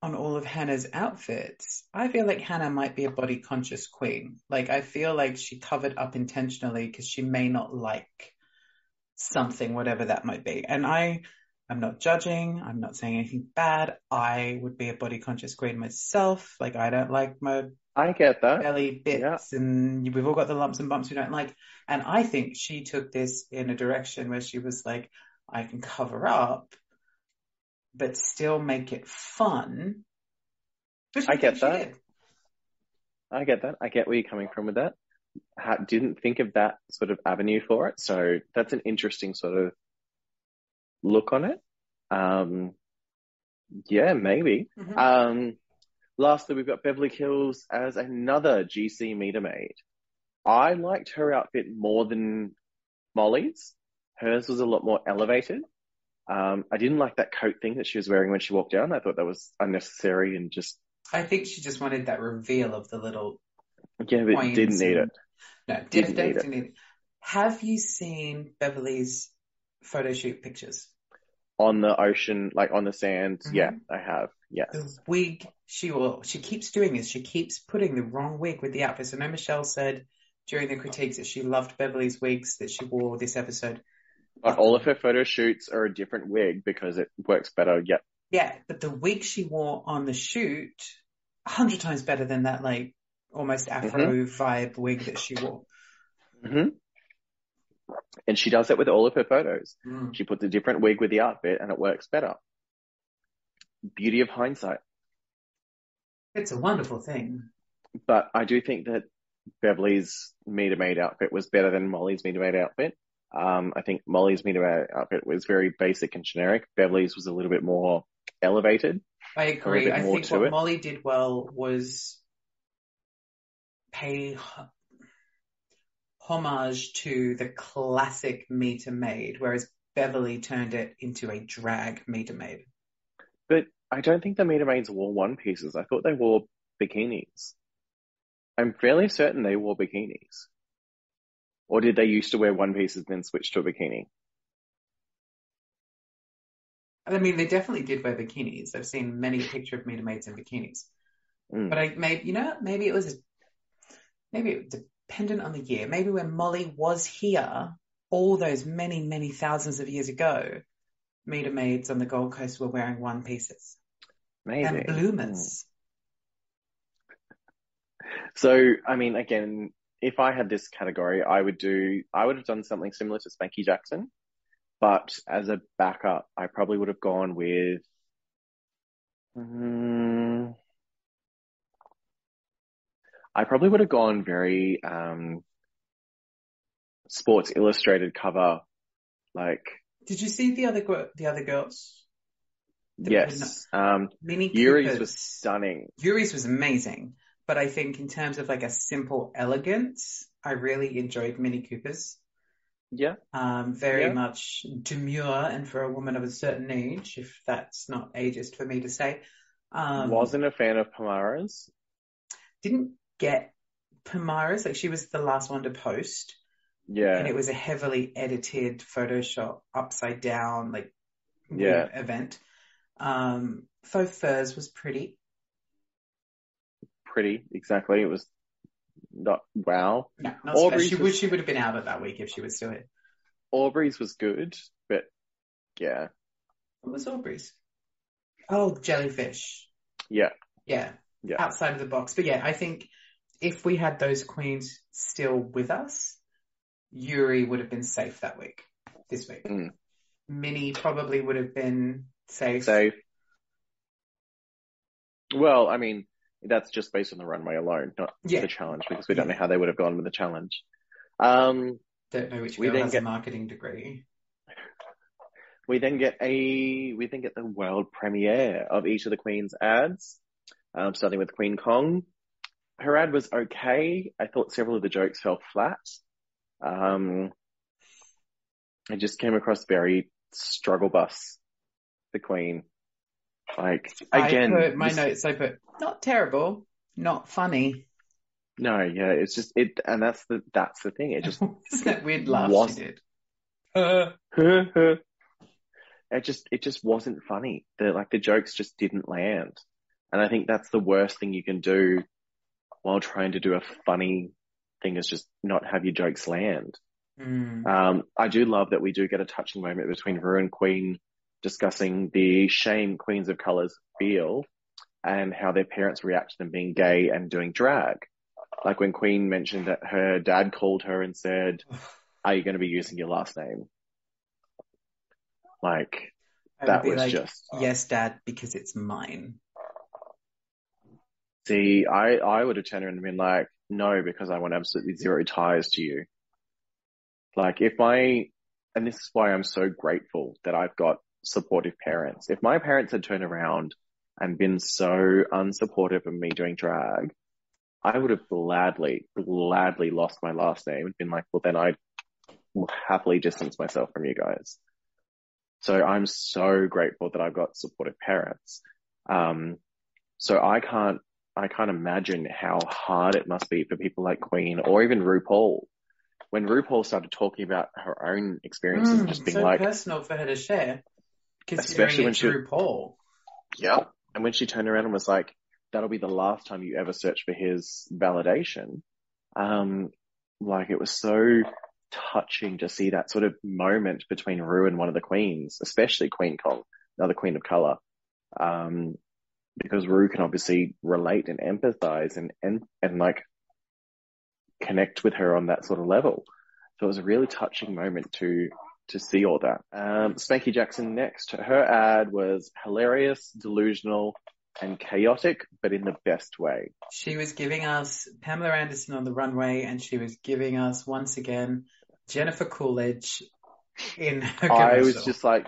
on all of Hannah's outfits, I feel like Hannah might be a body conscious queen. Like I feel like she covered up intentionally because she may not like something, whatever that might be. And I, I'm not judging. I'm not saying anything bad. I would be a body conscious queen myself. Like I don't like my I get that. belly bits and we've all got the lumps and bumps we don't like. And I think she took this in a direction where she was like, I can cover up, but still make it fun. I get that. did. I get that. I get where you're coming from with that. Ha didn't think of that sort of avenue for it. So that's an interesting sort of look on it. Um, yeah, maybe. Mhm. Um, lastly, we've got Beverly Hills as another GC meter maid. I liked her outfit more than Molly's. Hers was a lot more elevated. Um, I didn't like that coat thing that she was wearing when she walked down. I thought that was unnecessary and just, I think she just wanted that reveal of the little yeah, but didn't need and- it. No, did Didn't definitely need it. Have you seen Beverly's photo shoot pictures? On the ocean, like on the sand. Mhm. Yeah, I have. Yes. The wig she will she keeps doing this. She keeps putting the wrong wig with the outfits. I know Michelle said during the critiques that she loved Beverly's wigs that she wore this episode. But all of her photo shoots are a different wig because it works better. Yeah. Yeah, but the wig she wore on the shoot, a hundred times better than that like almost afro vibe wig that she wore. hmm And she does that with all of her photos. Mm. She puts a different wig with the outfit and it works better. beauty of hindsight. It's a wonderful thing. But I do think that Beverly's meter maid outfit was better than Molly's meter maid outfit. Um, I think Molly's meter maid outfit was very basic and generic. Beverly's was a little bit more elevated. I agree. I think what it. Molly did well was pay homage to the classic meter maid, whereas Beverly turned it into a drag meter maid. But I don't think the meter maids wore one pieces. I thought they wore bikinis. I'm fairly certain they wore bikinis. Or did they used to wear one pieces and then switch to a bikini? I mean, they definitely did wear bikinis. I've seen many picture of meter maids in bikinis. Mm. But I maybe you know maybe it was maybe it was dependent on the year. Maybe when Molly was here, all those many many thousands of years ago, meter maids on the Gold Coast were wearing one pieces Maybe. and bloomers. So, I mean, again, if I had this category, I would do, I would have done something similar to Spanky Jackson, but as a backup, I probably would have gone with, mm, I probably would have gone very, um, Sports Illustrated cover, like, Did you see the other gr- the other girls? The yes, um, Minnie Yuri's was stunning. Yuri's was amazing, but I think in terms of like a simple elegance, I really enjoyed Minnie Cooper's. Yeah, Um, very Yeah. much demure, and for a woman of a certain age, if that's not ageist for me to say, um, wasn't a fan of Pomara's. didn't get Pomara's. Like she was the last one to post, Yeah, and it was a heavily edited Photoshop upside down like Yeah. event. Um, Faux Furs was pretty. pretty, exactly. It was not, wow. No, not Aubrey's she was- would she would have been out of that week if she was still here. Aubrey's was good, but yeah, What was Aubrey's? Oh, jellyfish. yeah, Yeah. Yeah. Outside of the box. But yeah, I think if we had those queens still with us, Yuri would have been safe that week, this week. Mm. Minnie probably would have been safe. safe. Well, I mean, that's just based on the runway alone, not Yeah. the challenge, because we don't Yeah. know how they would have gone with the challenge. Um, Don't know which We girl then has get- a marketing degree. we then get a, we then get the world premiere of each of the Queen's ads, um, starting with Queen Kong. Her ad was okay. I thought several of the jokes fell flat. Um, it just came across very struggle bus, the Queen. Like, again, I put my this- notes, I put not terrible, not funny. no, yeah, it's just, it, and that's the, that's the thing. It just, Isn't that weird laugh Was- she did? Uh, it just it just wasn't funny. The like the jokes just didn't land. And I think that's the worst thing you can do while trying to do a funny thing is just not have your jokes land. mm, Um, I do love that we do get a touching moment between Ru and Queen discussing the shame queens of colors feel and how their parents react to them being gay and doing drag. Like when Queen mentioned that her dad called her and said, are you going to be using your last name? Like, that was like, just, yes, dad, because it's mine. See, I, I would have turned around and been like, no, because I want absolutely zero ties to you. Like, if my, and this is why I'm so grateful that I've got supportive parents. If my parents had turned around and been so unsupportive of me doing drag, I would have gladly, gladly lost my last name and been like, well, then I'd happily distance myself from you guys. So I'm so grateful that I've got supportive parents. Um, so I can't, I can't imagine how hard it must be for people like Queen or even RuPaul. When RuPaul started talking about her own experiences, and just Mm, being so like, personal for her to share. Especially when she- RuPaul. yeah. And when she turned around and was like, that'll be the last time you ever search for his validation. Um, like it was so touching to see that sort of moment between Ru and one of the queens, especially Queen Kong, another queen of color. Um, because Ru can obviously relate and empathize and, and, and like connect with her on that sort of level. So it was a really touching moment to to see all that. Um, Spanky Jackson next. Her ad was hilarious, delusional, and chaotic, but in the best way. She was giving us Pamela Anderson on the runway, and she was giving us once again Jennifer Coolidge in her commercial. I was just like,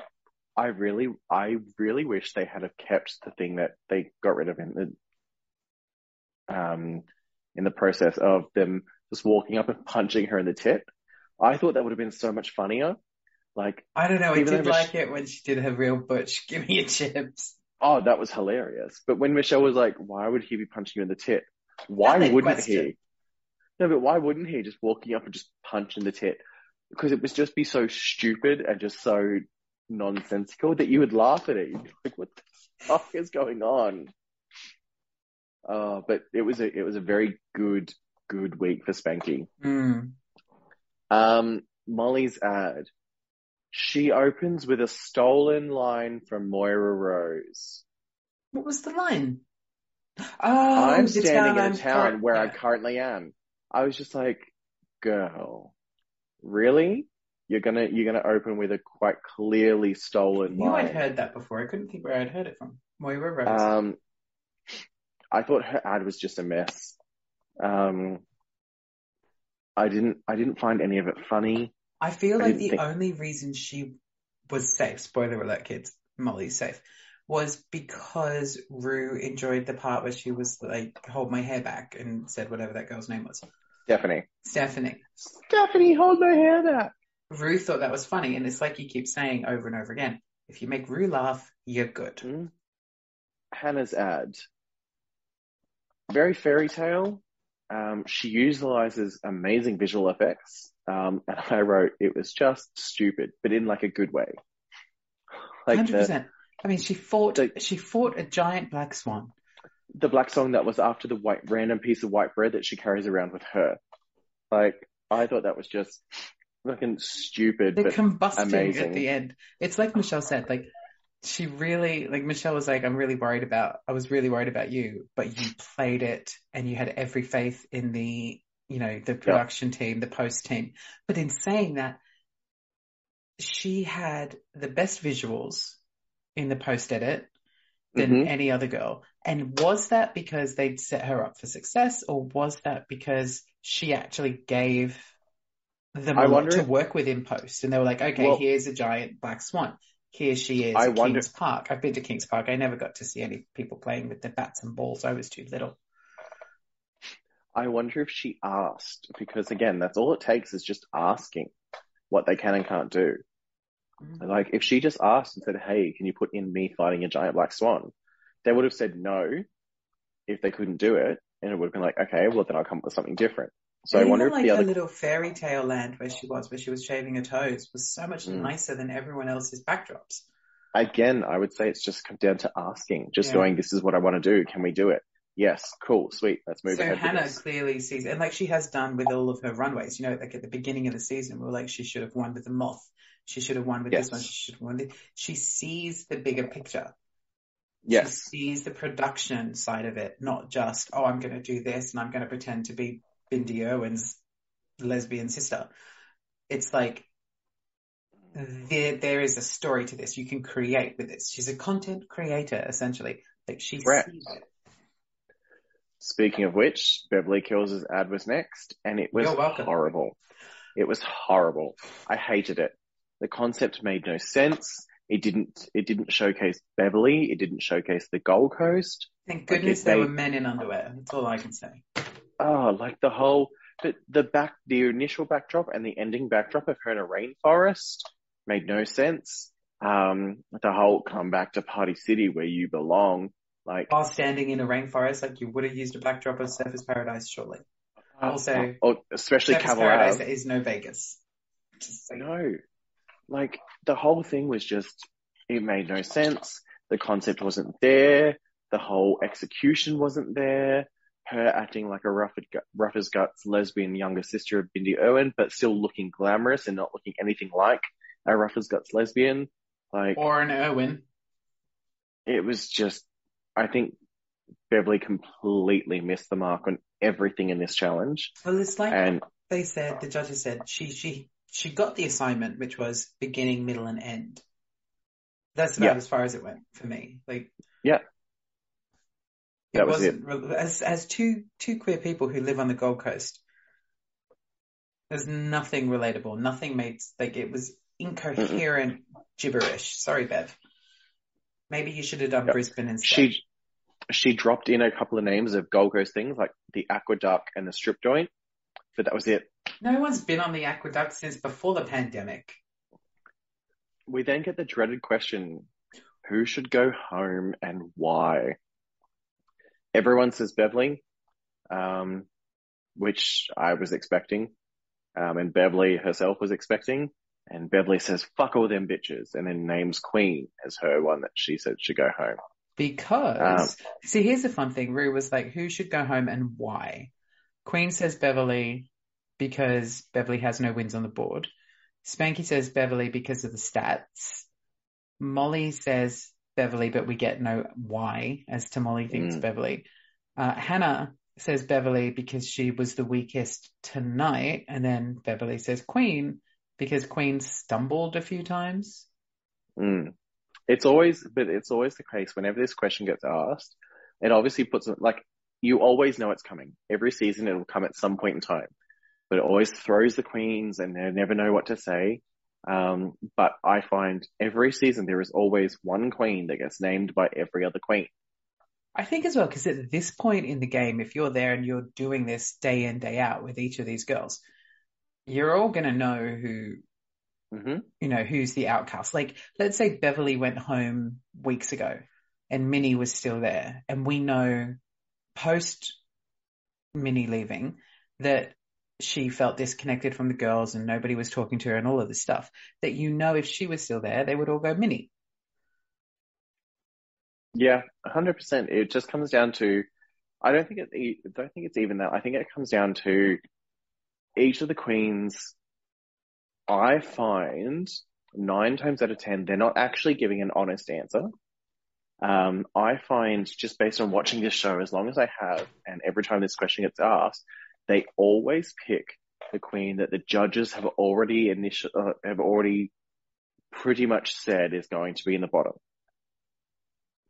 I really, I really wish they had have kept the thing that they got rid of in the, um, in the process of them just walking up and punching her in the tit. I thought that would have been so much funnier. Like, I don't know. I did like Mich- it when she did her real butch. Give me your chips. oh, that was hilarious. But when Michelle was like, why would he be punching you in the tit? Why wouldn't question. he? No, but why wouldn't he just walking up and just punch in the tit? Because it would just be so stupid and just so nonsensical that you would laugh at it. You'd be like, what the fuck is going on? Uh, but it was a, it was a very good, good week for Spanky. Mm. Um, Molly's ad. She opens with a stolen line from Moira Rose. What was the line? Oh, I'm standing in a I'm town cur- where I currently am. I was just like, girl, really? You're gonna you're gonna open with a quite clearly I stolen knew I'd heard that before. I couldn't think where I'd heard it from. Moira Rose. Um, I thought her ad was just a mess. Um, I didn't I didn't find any of it funny. I feel like the think- only reason she was safe, spoiler alert kids, Molly's safe, was because Ru enjoyed the part where she was like, hold my hair back and said whatever that girl's name was. Stephanie. Stephanie. Stephanie, hold my hair back. Ru thought that was funny and it's like you keep saying over and over again. If you make Ru laugh, you're good. Hmm? Hannah's ad. Very fairy tale. Um, she utilizes amazing visual effects. Um, and I wrote it was just stupid, but in like a good way. Like hundred percent. I mean, she fought. the- she fought a giant black swan. the black song that was after the white random piece of white bread that she carries around with her. Like I thought that was just fucking stupid, The but combusting amazing. at the end. It's like Michelle said. Like she really, like Michelle was like, "I'm really worried about. I was really worried about you, but you played it, and you had every faith in the, you know, the production team, the post team. But in saying that, she had the best visuals in the post edit than Mhm. any other girl. And was that because they'd set her up for success, or was that because she actually gave them I wonder to work with in post? And they were like, okay, Well- here's a giant black swan. Here she is I at wonder- Kings Park. I've been to Kings Park. I never got to see any people playing with their bats and balls. I was too little. I wonder if she asked because again, that's all it takes is just asking what they can and can't do. Mhm. Like if she just asked and said, "Hey, can you put in me fighting a giant black swan?" They would have said no if they couldn't do it, and it would have been like, "Okay, well then I'll come up with something different." So I wonder if like the other little fairy tale land where she was, where she was shaving her toes, was so much Mm. nicer than everyone else's backdrops. again, I would say it's just come down to asking, just Yeah. going, "This is what I want to do. Can we do it?" Yes, cool, sweet. Let's move on. So ahead. Hannah clearly sees, and like she has done with all of her runways, you know, like at the beginning of the season, we were like, she should have won with the moth. She should have won with Yes. this one. She should have won this. She sees the bigger picture. Yes, She sees the production side of it, not just, oh, I'm going to do this and I'm going to pretend to be Bindi Irwin's lesbian sister. It's like, there, there is a story to this. You can create with this. She's a content creator, essentially. Like she Correct. sees it. Speaking of which, Beverly Kills' ad was next, and it was horrible. It was horrible. I hated it. The concept made no sense. It didn't. It didn't showcase Beverly. It didn't showcase the Gold Coast. Thank goodness if there they- were men in underwear. That's all I can say. Oh, like the whole, but the back, the initial backdrop and the ending backdrop of her in a rainforest made no sense. Um, the whole come back to Party City where you belong. Like, While standing in a rainforest, like you would have used a backdrop of Surfers Paradise, surely. Uh, also, oh, especially Surfers Cavalry. Paradise is no Vegas. No. Like the whole thing was just it made no sense. The concept wasn't there. The whole execution wasn't there. Her acting like a rough, rough as guts lesbian younger sister of Bindi Irwin, but still looking glamorous and not looking anything like a rough as guts lesbian. Like Or an Irwin. it was just, I think Beverly completely missed the mark on everything in this challenge. Well, it's like And they said, the judges said, she, she, she got the assignment, which was beginning, middle, and end. That's about Yeah. as far as it went for me. Like, Yeah. It That was wasn't re- as as two two queer people who live on the Gold Coast. There's nothing relatable. Nothing makes like it was incoherent gibberish. Sorry, Bev. Maybe you should have done Yep. Brisbane instead. She she dropped in a couple of names of Gold Coast things like the Aqueduct and the Strip Joint, but that was it. No one's been on the aqueduct since before the pandemic. We then get the dreaded question: Who should go home and why? Everyone says Beverly, um, which I was expecting, um, and Beverly herself was expecting. And Beverly says, "Fuck all them bitches," and then names Queen as her one that she said should go home. Because, see, here's the fun thing. Ru was like, who should go home and why? Queen says Beverly because Beverly has no wins on the board. Spanky says Beverly because of the stats. Molly says Beverly, but we get no why as to Molly thinks Mm. Beverly. Uh, Hannah says Beverly because she was the weakest tonight. And then Beverly says Queen because Queen stumbled a few times. Mm. It's always, but it's always the case whenever this question gets asked, it obviously puts like you always know it's coming. Every season it will come at some point in time, but it always throws the queens and they never know what to say. Um, but I find every season there is always one queen that gets named by every other queen. I think as well, because at this point in the game, if you're there and you're doing this day in, day out with each of these girls, you're all going to know who, hmm you know, who's the outcast. Like, let's say Beverly went home weeks ago and Minnie was still there. And we know post Minnie leaving that she felt disconnected from the girls and nobody was talking to her and all of this stuff. That you know, if she was still there, they would all go Minnie Yeah, hundred percent. It just comes down to, I don't think it, I don't think it's even that. I think it comes down to each of the queens. I find nine times out of ten, they're not actually giving an honest answer. Um, I find just based on watching this show, as long as I have, and every time this question gets asked, they always pick the queen that the judges have already initial, uh, have already pretty much said is going to be in the bottom.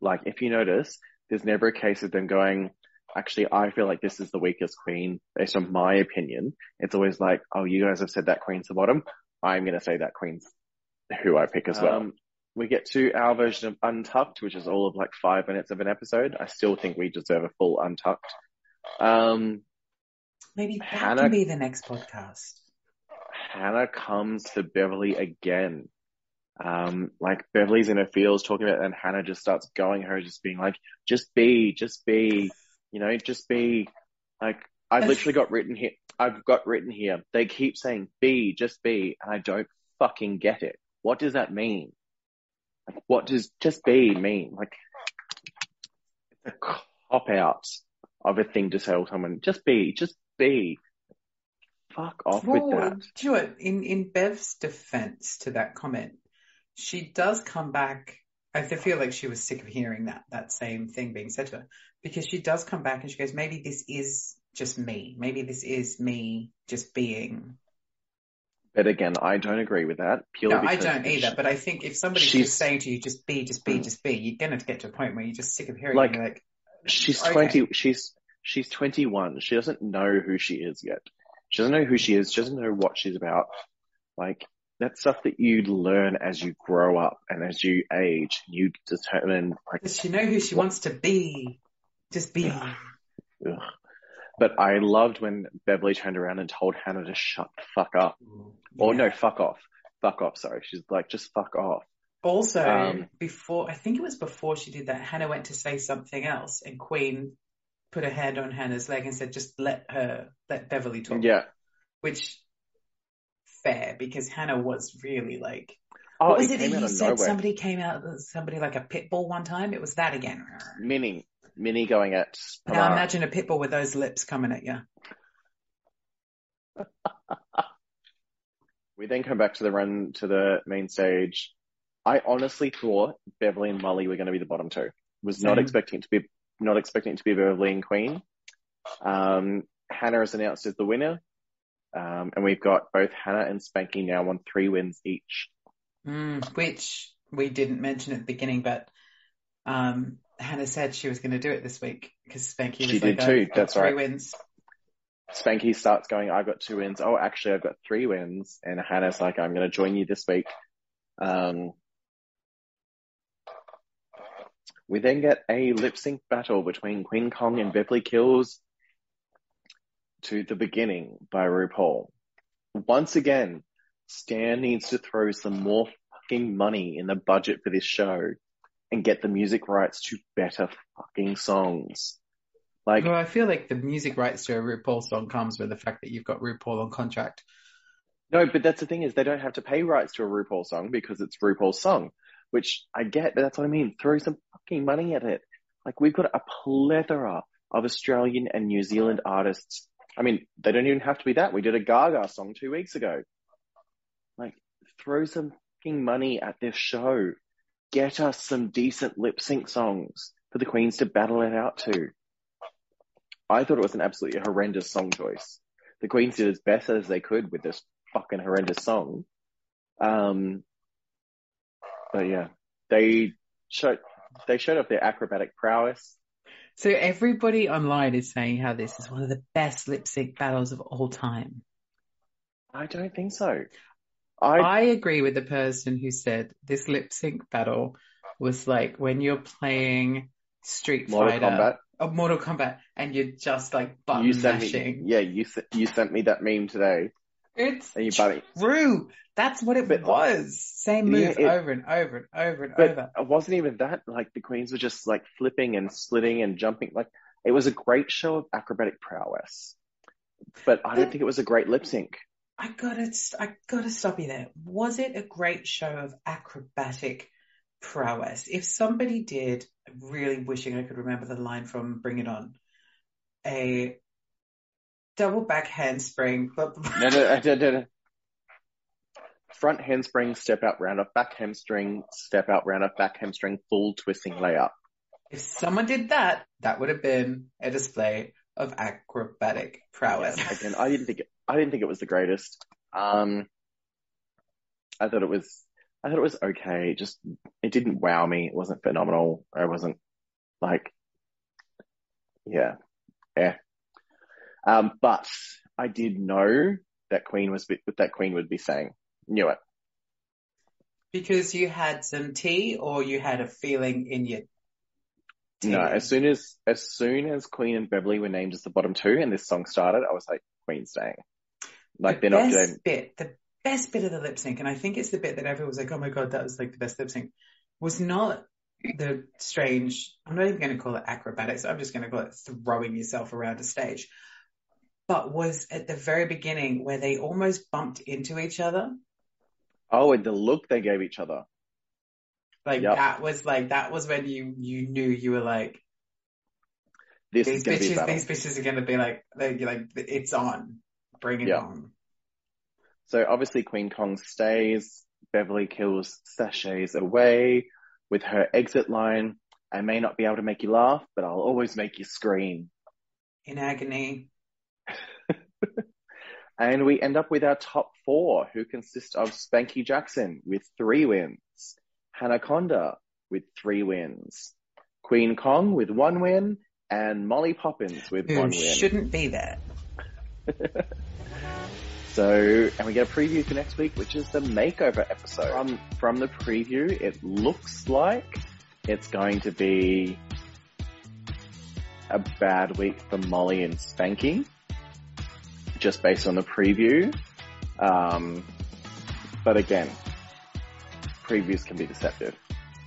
Like, if you notice, there's never a case of them going, actually, I feel like this is the weakest queen based on my opinion. It's always like, oh, you guys have said that queen's the bottom. I'm going to say that queen's who I pick as well. Um, we get to our version of Untucked, which is all of like five minutes of an episode. I still think we deserve a full Untucked. Um, Maybe that Hannah- can be the next podcast. Hannah comes to Beverly again. Um, like Beverly's in her fields talking about, it, and Hannah just starts going her, just being like, just be, just be, you know, just be. Like, I've literally got written here, I've got written here, they keep saying be, just be, and I don't fucking get it. What does that mean? Like, what does just be mean? Like, it's a cop out of a thing to tell someone, just be, just be. Fuck off with that. Do what? In in Bev's defense to that comment, she does come back. I feel like she was sick of hearing that that same thing being said to her because she does come back and she goes, maybe this is just me. Maybe this is me just being. But again, I don't agree with that. Purely No, I don't either. But I think if somebody's just saying to you, just be, just be, Mm. just be, you're gonna get to a point where you're just sick of hearing Like, it. Like, she's Okay. twenty. She's she's twenty one. She doesn't know who she is yet. She doesn't know who she is. She doesn't know what she's about. Like that's stuff that you learn as you grow up and as you age. You determine like. does she know who she wants to be? Just be. Ugh. But I loved when Beverly turned around and told Hannah to shut the fuck up. Or no, fuck off. Fuck off. Sorry. She's like, just fuck off. Also, Um, before I think it was before she did that, Hannah went to say something else, and Queen put her hand on Hannah's leg and said, "Just let her, let Beverly talk." Yeah. which fair because Hannah was really like, Oh, what was it, came that you said? nowhere. Somebody came out, somebody like a pit bull one time. It was that again. Minnie. Minnie going at. Now imagine a pit bull with those lips coming at you. We then come back to the run to the main stage. I honestly thought Beverly and Molly were going to be the bottom two. Was not expecting it to be not expecting it to be a Beverly and Queen. Um, Hannah is announced as the winner. Um, and we've got both Hannah and Spanky now on three wins each. Mm, which we didn't mention at the beginning, but um, Hannah said she was going to do it this week because Spanky was She like, did too, "I've that's three right. wins. Spanky starts going, I've got two wins. Oh, actually, I've got three wins. And Hannah's like, I'm going to join you this week. Um, we then get a lip sync battle between Queen Kong and Beverly Kills to the beginning by RuPaul. Once again, Stan needs to throw some more fucking money in the budget for this show and get the music rights to better fucking songs. Like, Well, I feel like the music rights to a RuPaul song comes with the fact that you've got RuPaul on contract. No, but that's the thing is they don't have to pay rights to a RuPaul song because it's RuPaul's song, which I get, but that's what I mean. Throw some fucking money at it. Like we've got a plethora of Australian and New Zealand artists. I mean, they don't even have to be that. We did a Gaga song two weeks ago. Like, throw some fucking money at this show. Get us some decent lip sync songs for the queens to battle it out to. I thought it was an absolutely horrendous song choice. The queens did as best as they could with this fucking horrendous song. Um, but yeah, they showed they showed off their acrobatic prowess. So everybody online is saying how this is one of the best lip sync battles of all time. I don't think so. I I agree with the person who said this lip sync battle was like when you're playing Street Mortal Fighter Kombat. or Mortal Kombat and you're just like You button sent mashing. me, yeah, you you sent me that meme today, It's and you true. That's what it But- was. Same Yeah, it- over and over and over and But over. it wasn't even that. Like the queens were just like flipping and splitting and jumping. Like it was a great show of acrobatic prowess. But I don't think it was a great lip sync. I gotta, I gotta stop you there. Was it a great show of acrobatic prowess? If somebody did, I'm really wishing I could remember the line from Bring It On, a double back handspring, but No, no, no, no, no. Front handspring, step out round off, back handspring, step out round off, back handspring, full twisting layup. if someone did that, that would have been a display of acrobatic prowess. Again, I didn't think it, I didn't think it was the greatest. Um, I thought it was, I thought it was okay. Just it didn't wow me. It wasn't phenomenal. I wasn't like, yeah, yeah. Um, but I did know that Queen was that Queen would be saying. Knew it. Because you had some tea or you had a feeling in your tea. No, as soon as as soon as Queen and Beverly were named as the bottom two and this song started, I was like, Queen's staying. Like the they're not doing. bit, the best bit of the lip sync, and I think it's the bit that everyone was like, "Oh my god, that was like the best lip sync," was not the strange. I'm not even going to call it acrobatics. I'm just going to call it throwing yourself around a stage. But was at the very beginning where they almost bumped into each other. Oh, and the look they gave each other. Like Yep. that was like that was when you you knew you were like This these is going to bitches these bitches are going to be like they like it's on, bring it Yep. on. So obviously Queen Kong stays. Beverly kills sashays away with her exit line. I may not be able to make you laugh, but I'll always make you scream. In agony, And we end up with our top four, who consist of Spanky Jackson with three wins, Hannah Conda with three wins, Queen Kong with one win, and Molly Poppins with who one win. shouldn't be there. So, and we get a preview for next week, which is the makeover episode. From, from the preview, it looks like it's going to be a bad week for Molly and Spanky, just based on the preview. Um, but again, previews can be deceptive.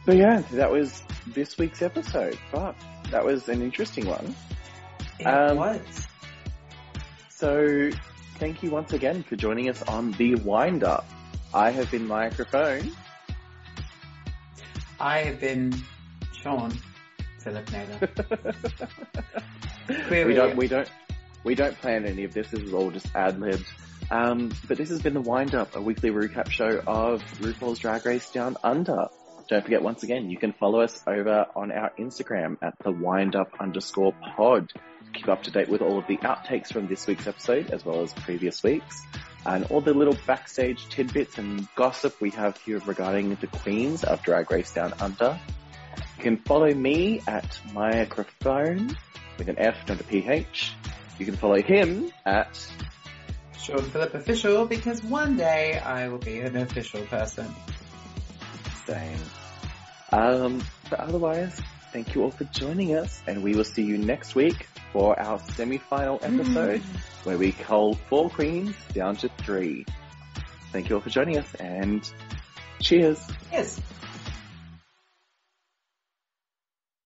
But yeah, that was this week's episode. But that was an interesting one. It Um, was. So thank you once again for joining us on the wind up. I have been Mya Crofone. I have been Shaun Philip Naylor. we don't we don't we don't plan any of this. This is all just ad libs. Um, but this has been the wind up, a weekly recap show of RuPaul's Drag Race Down Under. Don't forget once again, you can follow us over on our Instagram at the wind up underscore pod. To keep up to date with all of the outtakes from this week's episode as well as previous weeks and all the little backstage tidbits and gossip we have here regarding the queens of Drag Race Down Under. You can follow me at microphone with an F, not a PH. You can follow him at Shaun Philip Official because one day I will be an official person. Same. Um, but otherwise, thank you all for joining us and we will see you next week for our semi-final episode where we cull four queens down to three. Thank you all for joining us and cheers. Yes.